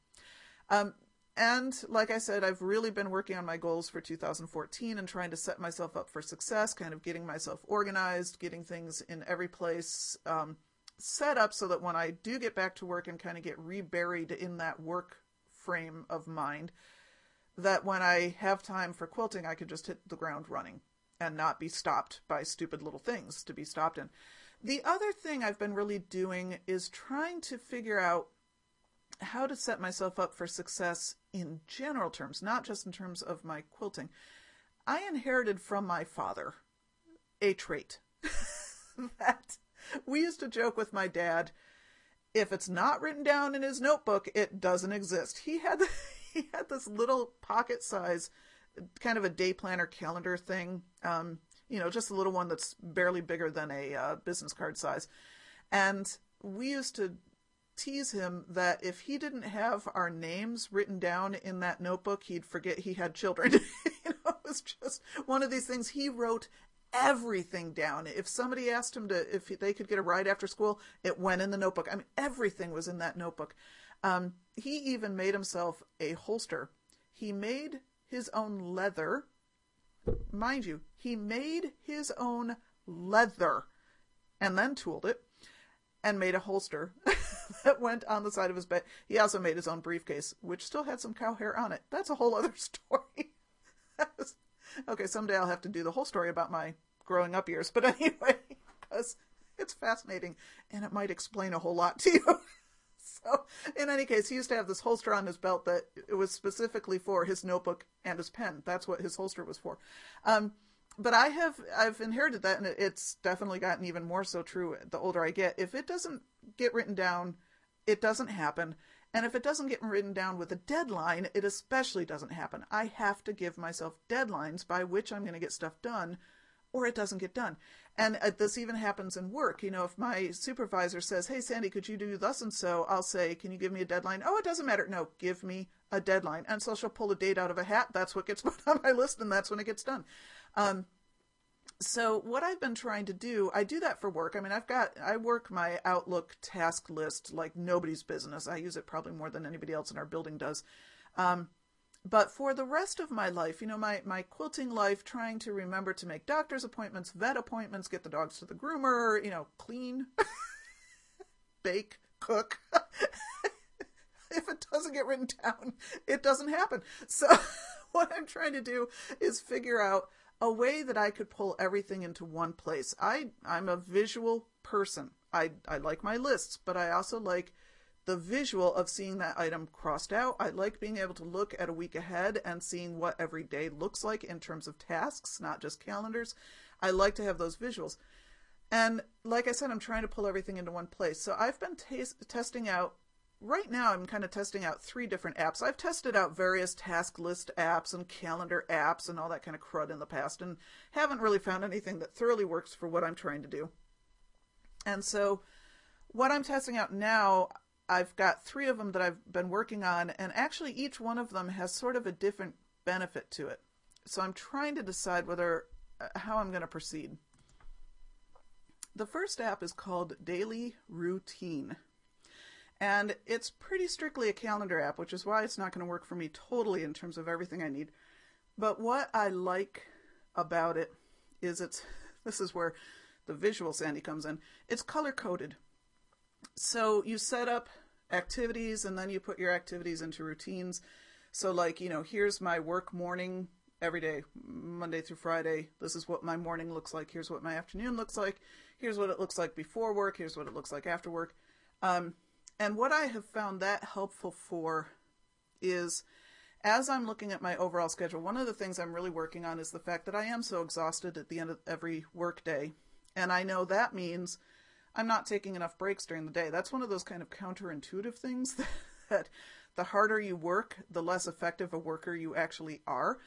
Um, and like I said, I've really been working on my goals for 2014 and trying to set myself up for success, kind of getting myself organized, getting things in every place um, set up so that when I do get back to work and kind of get reburied in that work frame of mind, that when I have time for quilting, I can just hit the ground running and not be stopped by stupid little things to be stopped in. The other thing I've been really doing is trying to figure out how to set myself up for success in general terms, not just in terms of my quilting. I inherited from my father a trait that we used to joke with my dad if it's not written down in his notebook, it doesn't exist. He had he had this little pocket size kind of a day planner calendar thing. Um, you know, just a little one that's barely bigger than a uh, business card size. And we used to tease him that if he didn't have our names written down in that notebook, he'd forget he had children. you know, it was just one of these things. He wrote everything down. If somebody asked him to, if they could get a ride after school, it went in the notebook. I mean, everything was in that notebook. Um, he even made himself a holster. He made his own leather. Mind you, he made his own leather and then tooled it and made a holster that went on the side of his bed. He also made his own briefcase, which still had some cow hair on it. That's a whole other story. okay, someday I'll have to do the whole story about my growing up years. But anyway, because it's fascinating and it might explain a whole lot to you. so, in any case, he used to have this holster on his belt that it was specifically for his notebook and his pen. That's what his holster was for. Um, but I have I've inherited that, and it's definitely gotten even more so true the older I get. If it doesn't get written down, it doesn't happen. And if it doesn't get written down with a deadline, it especially doesn't happen. I have to give myself deadlines by which I'm going to get stuff done, or it doesn't get done. And uh, this even happens in work. You know, if my supervisor says, Hey, Sandy, could you do thus and so? I'll say, Can you give me a deadline? Oh, it doesn't matter. No, give me a deadline. And so she'll pull a date out of a hat. That's what gets put on my list, and that's when it gets done. Um, so what I've been trying to do, I do that for work. I mean, I've got I work my Outlook task list like nobody's business. I use it probably more than anybody else in our building does. Um, but for the rest of my life, you know, my my quilting life, trying to remember to make doctor's appointments, vet appointments, get the dogs to the groomer, you know, clean, bake, cook. if it doesn't get written down, it doesn't happen. So what I'm trying to do is figure out a way that I could pull everything into one place. I I'm a visual person. I I like my lists, but I also like the visual of seeing that item crossed out. I like being able to look at a week ahead and seeing what every day looks like in terms of tasks, not just calendars. I like to have those visuals. And like I said, I'm trying to pull everything into one place. So I've been testing out, right now, I'm kind of testing out three different apps. I've tested out various task list apps and calendar apps and all that kind of crud in the past and haven't really found anything that thoroughly works for what I'm trying to do. And so what I'm testing out now, I've got three of them that I've been working on, and actually each one of them has sort of a different benefit to it. So I'm trying to decide whether uh, how I'm going to proceed. The first app is called Daily Routine. And it's pretty strictly a calendar app, which is why it's not going to work for me totally in terms of everything I need. But what I like about it is it's this is where the visual Sandy comes in. It's color coded. So you set up activities and then you put your activities into routines. So, like, you know, here's my work morning every day, Monday through Friday. This is what my morning looks like. Here's what my afternoon looks like. Here's what it looks like before work. Here's what it looks like after work. Um, and what I have found that helpful for is as I'm looking at my overall schedule, one of the things I'm really working on is the fact that I am so exhausted at the end of every work day. And I know that means I'm not taking enough breaks during the day. That's one of those kind of counterintuitive things that, the harder you work, the less effective a worker you actually are.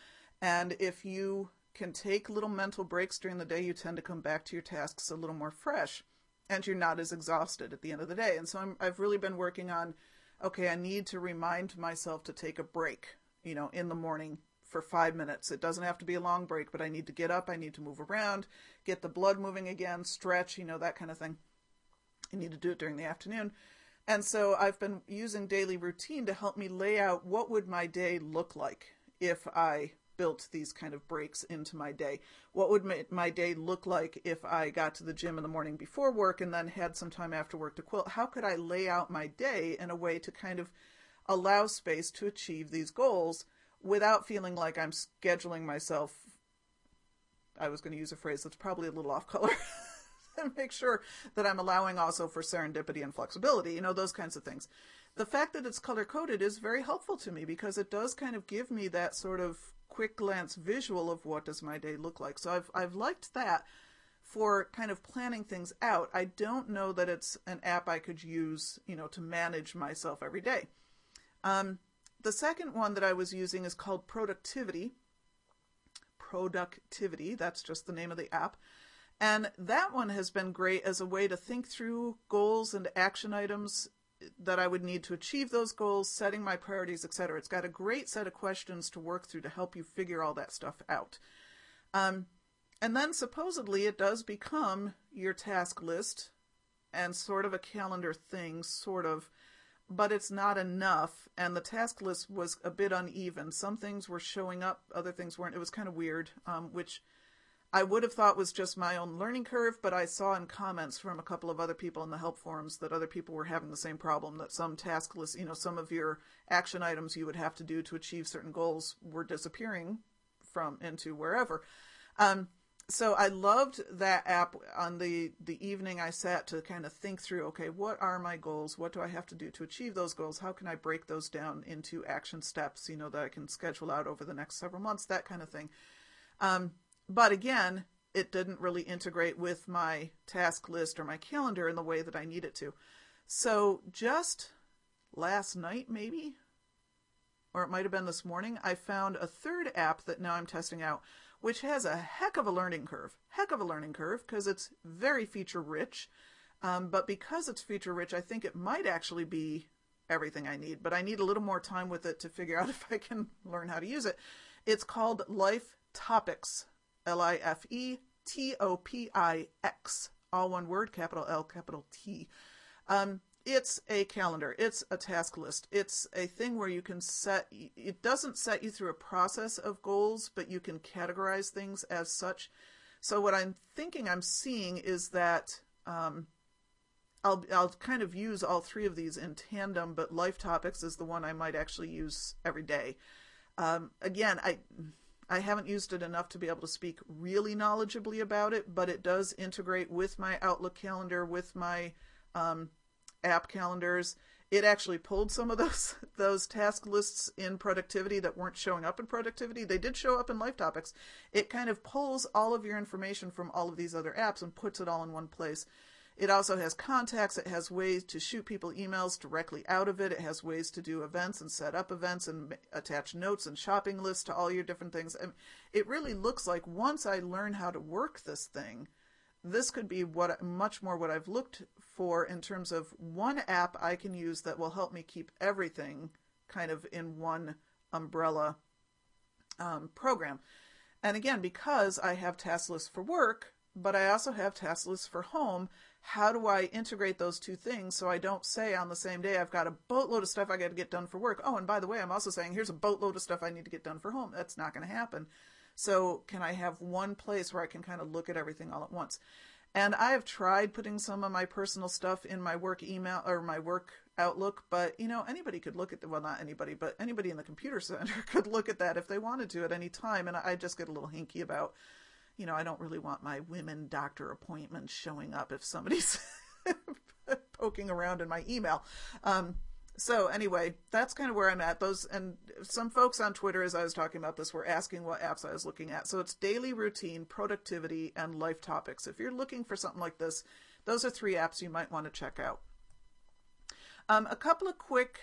And if you can take little mental breaks during the day, you tend to come back to your tasks a little more fresh and you're not as exhausted at the end of the day. And so i have really been working on okay, I need to remind myself to take a break, you know, in the morning for five minutes. It doesn't have to be a long break, but I need to get up, I need to move around, get the blood moving again, stretch, you know, that kind of thing. I need to do it during the afternoon. And so I've been using daily routine to help me lay out what would my day look like if I built these kind of breaks into my day. What would my, my day look like if I got to the gym in the morning before work and then had some time after work to quilt? How could I lay out my day in a way to kind of allow space to achieve these goals without feeling like I'm scheduling myself? I was going to use a phrase that's probably a little off color. and make sure that I'm allowing also for serendipity and flexibility, you know, those kinds of things. The fact that it's color coded is very helpful to me because it does kind of give me that sort of quick glance visual of what does my day look like. So I've I've liked that for kind of planning things out. I don't know that it's an app I could use, you know, to manage myself every day. Um, the second one that I was using is called Productivity. Productivity, that's just the name of the app. And that one has been great as a way to think through goals and action items that I would need to achieve those goals, setting my priorities, etc. It's got a great set of questions to work through to help you figure all that stuff out. Um, and then supposedly it does become your task list and sort of a calendar thing, sort of, but it's not enough. And the task list was a bit uneven. Some things were showing up, other things weren't. It was kind of weird, um, which I would have thought was just my own learning curve, but I saw in comments from a couple of other people in the help forums that other people were having the same problem that some task list, you know, some of your action items you would have to do to achieve certain goals were disappearing from into wherever. Um, so I loved that app on the the evening I sat to kind of think through okay what are my goals? What do I have to do to achieve those goals? How can I break those down into action steps you know that I can schedule out over the next several months that kind of thing. Um, but again, it didn't really integrate with my task list or my calendar in the way that I need it to. So just last night, maybe, or it might have been this morning, I found a third app that now I'm testing out, which has a heck of a learning curve. Heck of a learning curve because it's very feature rich. Um, but because it's feature rich, I think it might actually be everything I need. But I need a little more time with it to figure out if I can learn how to use it. It's called Life Topics L I F E T O P I X, all one word, capital L, capital T. Um, it's a calendar. It's a task list. It's a thing where you can set, it doesn't set you through a process of goals, but you can categorize things as such. So what I'm thinking I'm seeing is that um, I'll, I'll kind of use all three of these in tandem, but LifeTopix is the one I might actually use every day. Um, again, I I haven't used it enough to be able to speak really knowledgeably about it, but it does integrate with my Outlook calendar, with my um, app calendars. it actually pulled some of those those task lists in productivity that weren't showing up in productivity. They did show up in LifeTopix. It kind of pulls all of your information from all of these other apps and puts it all in one place. It also has contacts. It has ways to shoot people emails directly out of it. It has ways to do events and set up events and attach notes and shopping lists to all your different things. It really looks like once I learn how to work this thing, this could be what much more what I've looked for in terms of one app I can use that will help me keep everything kind of in one umbrella um, program. And again, because I have task lists for work, but I also have task lists for home, how do I integrate those two things so I don't say on the same day I've got a boatload of stuff I got to get done for work. Oh, and by the way, I'm also saying here's a boatload of stuff I need to get done for home. That's not going to happen. So can I have one place where I can kind of look at everything all at once? And I have tried putting some of my personal stuff in my work email or my work Outlook, but you know, anybody could look at the, well, not anybody, but anybody in the computer center could look at that if they wanted to at any time. And I just get a little hinky about, you know, I don't really want my women doctor appointments showing up if somebody's poking around in my email. Um, so anyway, that's kind of where I'm at. Those and some folks on Twitter, as I was talking about this, were asking what apps I was looking at. So it's daily routine, productivity, and LifeTopix. If you're looking for something like this, those are three apps you might want to check out. Um, a couple of quick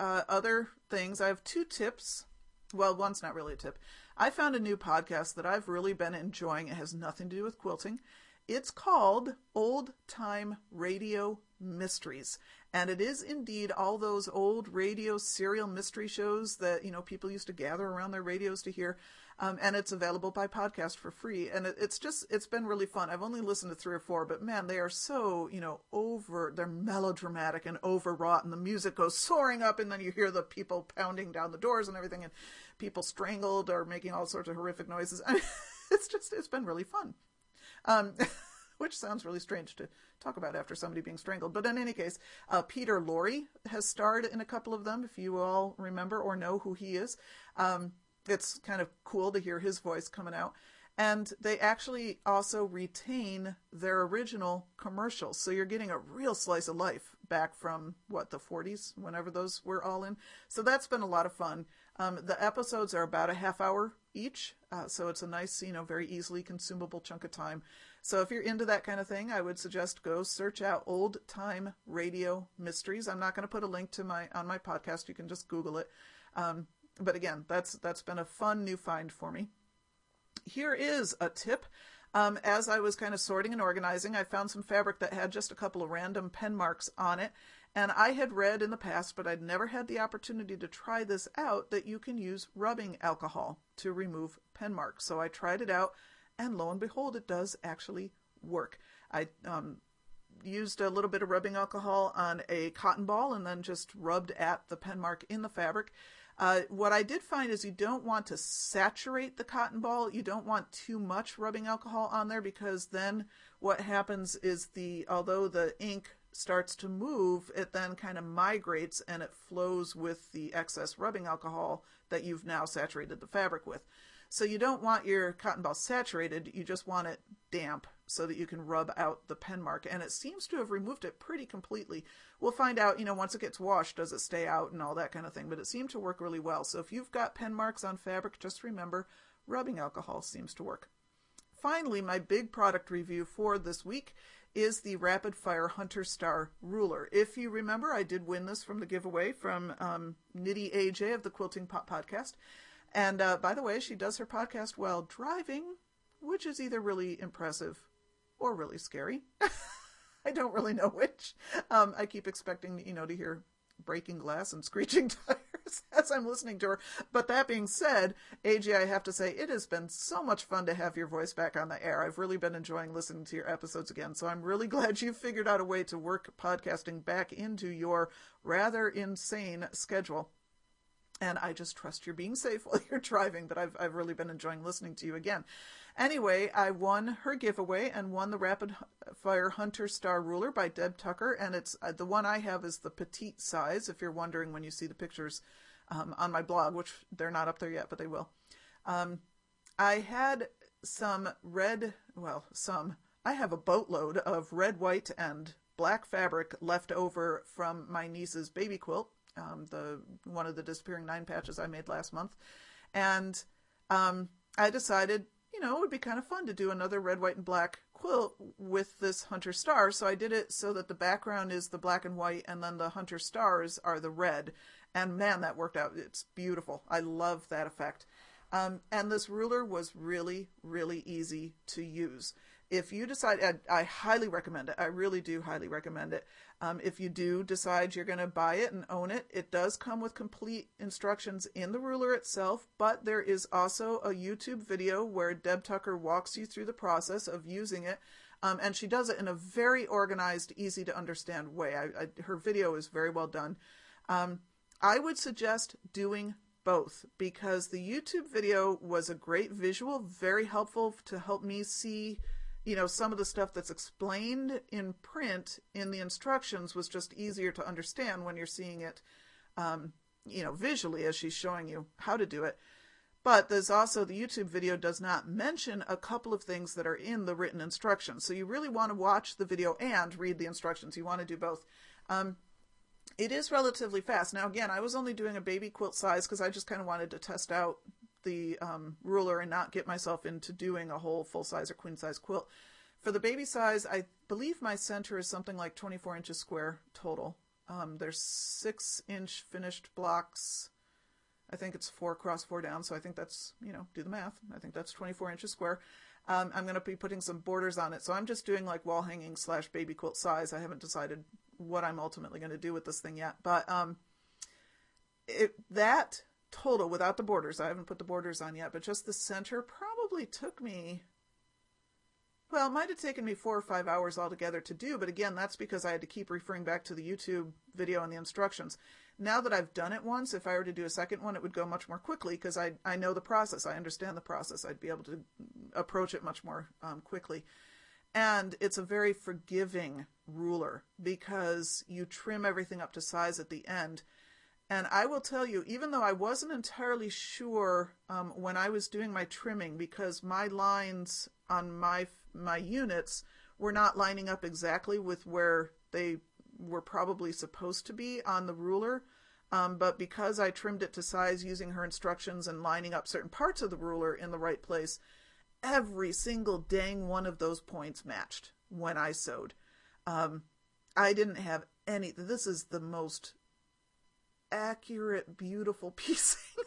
uh, other things. I have two tips. Well, one's not really a tip. I found a new podcast that I've really been enjoying. It has nothing to do with quilting. It's called Old Time Radio Mysteries. And it is indeed all those old radio serial mystery shows that, you know, people used to gather around their radios to hear. Um, and it's available by podcast for free. And it, it's just, it's been really fun. I've only listened to three or four, but man, they are so, you know, over, they're melodramatic and overwrought and the music goes soaring up and then you hear the people pounding down the doors and everything and people strangled or making all sorts of horrific noises. I mean, it's just, it's been really fun. Um, which sounds really strange to talk about after somebody being strangled. But in any case, uh, Peter Lorre has starred in a couple of them, if you all remember or know who he is. Um, it's kind of cool to hear his voice coming out. And they actually also retain their original commercials. So you're getting a real slice of life back from, what, the 40s, whenever those were all in. So that's been a lot of fun. Um, the episodes are about a half hour each. Uh, so it's a nice, you know, very easily consumable chunk of time. So if you're into that kind of thing, I would suggest go search out old time radio mysteries. I'm not going to put a link to my on my podcast. You can just Google it. Um, but again, that's that's been a fun new find for me. Here is a tip. Um, as I was kind of sorting and organizing, I found some fabric that had just a couple of random pen marks on it. And I had read in the past, but I'd never had the opportunity to try this out, that you can use rubbing alcohol to remove pen marks. So I tried it out and lo and behold, it does actually work. I um, used a little bit of rubbing alcohol on a cotton ball and then just rubbed at the pen mark in the fabric. Uh, what I did find is you don't want to saturate the cotton ball. You don't want too much rubbing alcohol on there because then what happens is the although the ink starts to move, it then kind of migrates and it flows with the excess rubbing alcohol that you've now saturated the fabric with. So you don't want your cotton ball saturated, you just want it damp so that you can rub out the pen mark. And it seems to have removed it pretty completely. We'll find out, you know, once it gets washed, does it stay out and all that kind of thing. But it seemed to work really well. So if you've got pen marks on fabric, just remember rubbing alcohol seems to work. Finally, my big product review for this week is the Rapid Fire Hunter Star Ruler. If you remember, I did win this from the giveaway from um, Nitty AJ of the Quilting Pop Podcast. And uh, by the way, she does her podcast while driving, which is either really impressive or really scary. I don't really know which. Um, I keep expecting, you know, to hear breaking glass and screeching tires as I'm listening to her. But that being said, AJ, I have to say, it has been so much fun to have your voice back on the air. I've really been enjoying listening to your episodes again. So I'm really glad you figured out a way to work podcasting back into your rather insane schedule and I just trust you're being safe while you're driving. But I've I've really been enjoying listening to you again. Anyway, I won her giveaway and won the Rapid Fire Hunter Star Ruler by Deb Tucker, and it's uh, the one I have is the petite size. If you're wondering when you see the pictures um, on my blog, which they're not up there yet, but they will. Um, I had some red, well, some. I have a boatload of red, white, and black fabric left over from my niece's baby quilt, um, the one of the disappearing nine patches I made last month, and um, I decided, you know, it would be kind of fun to do another red, white, and black quilt with this hunter star. So I did it so that the background is the black and white, and then the hunter stars are the red. And man, that worked out. It's beautiful. I love that effect. Um, and this ruler was really, really easy to use. If you decide, I, I highly recommend it. I really do highly recommend it. Um, if you do decide you're going to buy it and own it, it does come with complete instructions in the ruler itself, but there is also a YouTube video where Deb Tucker walks you through the process of using it. Um, and she does it in a very organized, easy to understand way. I, I, her video is very well done. Um, I would suggest doing both because the YouTube video was a great visual, very helpful to help me see, you know, some of the stuff that's explained in print in the instructions was just easier to understand when you're seeing it, um, you know, visually as she's showing you how to do it. But there's also the YouTube video does not mention a couple of things that are in the written instructions. So you really want to watch the video and read the instructions. You want to do both. Um, it is relatively fast. Now, again, I was only doing a baby quilt size because I just kind of wanted to test out the um, ruler and not get myself into doing a whole full size or queen size quilt. For the baby size, I believe my center is something like 24 inches square total. Um, there's six inch finished blocks. I think it's four across, four down. So I think that's, you know, do the math. I think that's 24 inches square. Um, I'm going to be putting some borders on it. So I'm just doing like wall hanging slash baby quilt size. I haven't decided what I'm ultimately going to do with this thing yet. But um, it, that total without the borders, I haven't put the borders on yet, but just the center probably took me. Well, it might have taken me four or five hours altogether to do, but again, that's because I had to keep referring back to the YouTube video and the instructions. Now that I've done it once, if I were to do a second one, it would go much more quickly because I I know the process. I understand the process. I'd be able to approach it much more um, quickly. And it's a very forgiving ruler because you trim everything up to size at the end. And I will tell you, even though I wasn't entirely sure um, when I was doing my trimming, because my lines on my my units were not lining up exactly with where they were probably supposed to be on the ruler. Um, but because I trimmed it to size using her instructions and lining up certain parts of the ruler in the right place, every single dang one of those points matched when I sewed. Um, I didn't have any. This is the most accurate, beautiful piecing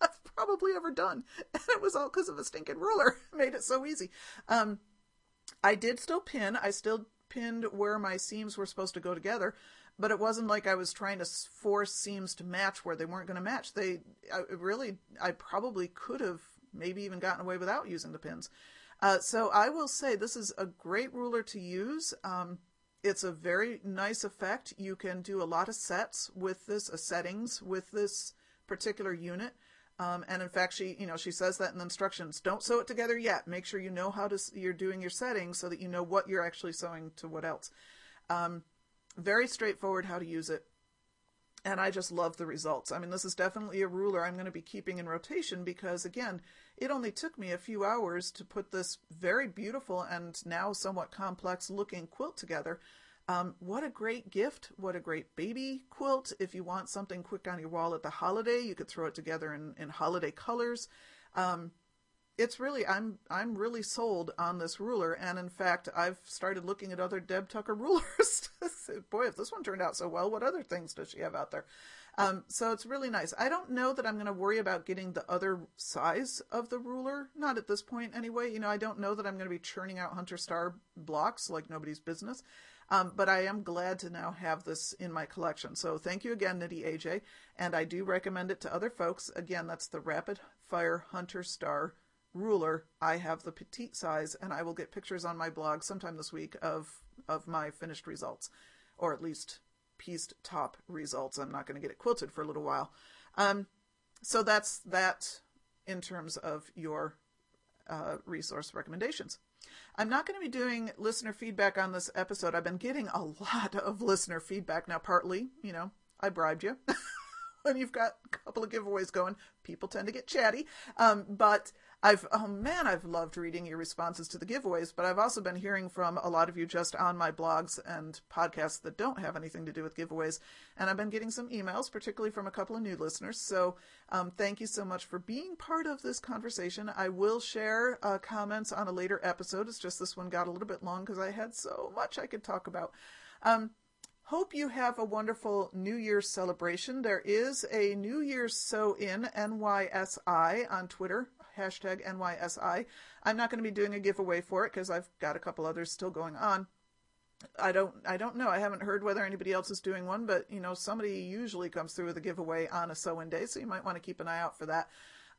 I've probably ever done, and it was all because of a stinking ruler. made it so easy. Um, I did still pin. I still pinned where my seams were supposed to go together, but it wasn't like I was trying to force seams to match where they weren't going to match. They I, really, I probably could have maybe even gotten away without using the pins. Uh, so I will say this is a great ruler to use. Um, it's a very nice effect. You can do a lot of sets with this, uh, settings with this particular unit. Um, and in fact, she, you know, she says that in the instructions. Don't sew it together yet. Make sure you know how to you're doing your settings so that you know what you're actually sewing to what else. Um, very straightforward how to use it and I just love the results. I mean, this is definitely a ruler I'm going to be keeping in rotation because, again, it only took me a few hours to put this very beautiful and now somewhat complex looking quilt together. Um, what a great gift. What a great baby quilt. If you want something quick on your wall at the holiday, you could throw it together in, in holiday colors. Um, it's really I'm I'm really sold on this ruler, and in fact, I've started looking at other Deb Tucker rulers. Boy, if this one turned out so well, what other things does she have out there? Um, so it's really nice. I don't know that I'm going to worry about getting the other size of the ruler, not at this point anyway. You know, I don't know that I'm going to be churning out Hunter Star blocks like nobody's business. Um, but I am glad to now have this in my collection. So thank you again, Nitty AJ, and I do recommend it to other folks. Again, that's the Rapid Fire Hunter Star ruler, I have the petite size, and I will get pictures on my blog sometime this week of of my finished results, or at least pieced top results. I'm not going to get it quilted for a little while. Um, so that's that in terms of your uh, resource recommendations. I'm not going to be doing listener feedback on this episode. I've been getting a lot of listener feedback now. Partly, you know, I bribed you. when you've got a couple of giveaways going, people tend to get chatty. Um, but I've oh man, I've loved reading your responses to the giveaways, but I've also been hearing from a lot of you just on my blogs and podcasts that don't have anything to do with giveaways, and I've been getting some emails, particularly from a couple of new listeners. So um, thank you so much for being part of this conversation. I will share uh, comments on a later episode. It's just this one got a little bit long because I had so much I could talk about. Um, Hope you have a wonderful New Year's celebration. There is a New Year's Sew In NYSI on Twitter hashtag NYSI. I'm not going to be doing a giveaway for it because I've got a couple others still going on. I don't I don't know. I haven't heard whether anybody else is doing one, but you know, somebody usually comes through with a giveaway on a sew-in day, so you might want to keep an eye out for that.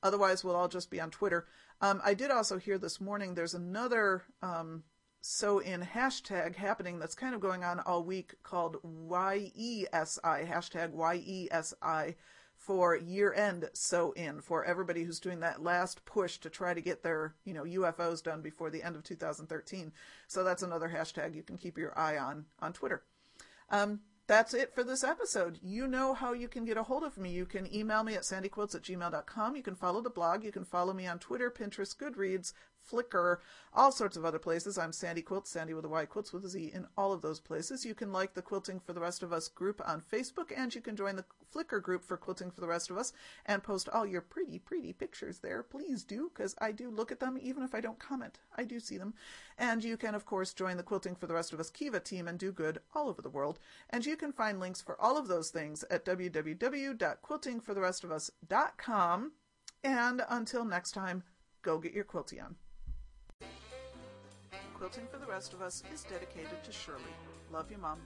Otherwise, we'll all just be on Twitter. Um, I did also hear this morning there's another um, sew-in hashtag happening that's kind of going on all week called YESI, hashtag YESI for year end sew in for everybody who's doing that last push to try to get their you know UFOs done before the end of 2013. So that's another hashtag you can keep your eye on on Twitter. Um, that's it for this episode. You know how you can get a hold of me. You can email me at sandyquiltz at gmail.com. You can follow the blog. You can follow me on Twitter, Pinterest, Goodreads, Flickr, all sorts of other places. I'm Sandy Quiltz, Sandy with a Y, Quilts with a Z, in all of those places. You can like the Quilting for the Rest of Us group on Facebook, and you can join the Flickr group for Quilting for the Rest of Us and post all your pretty, pretty pictures there. Please do, because I do look at them, even if I don't comment. I do see them. And you can, of course, join the Quilting for the Rest of Us Kiva team and do good all over the world. And you can find links for all of those things at www.quiltingfortherestofus.com. And until next time, go get your quilty on. Quilting for the Rest of Us is dedicated to Shirley. Love you, Mom.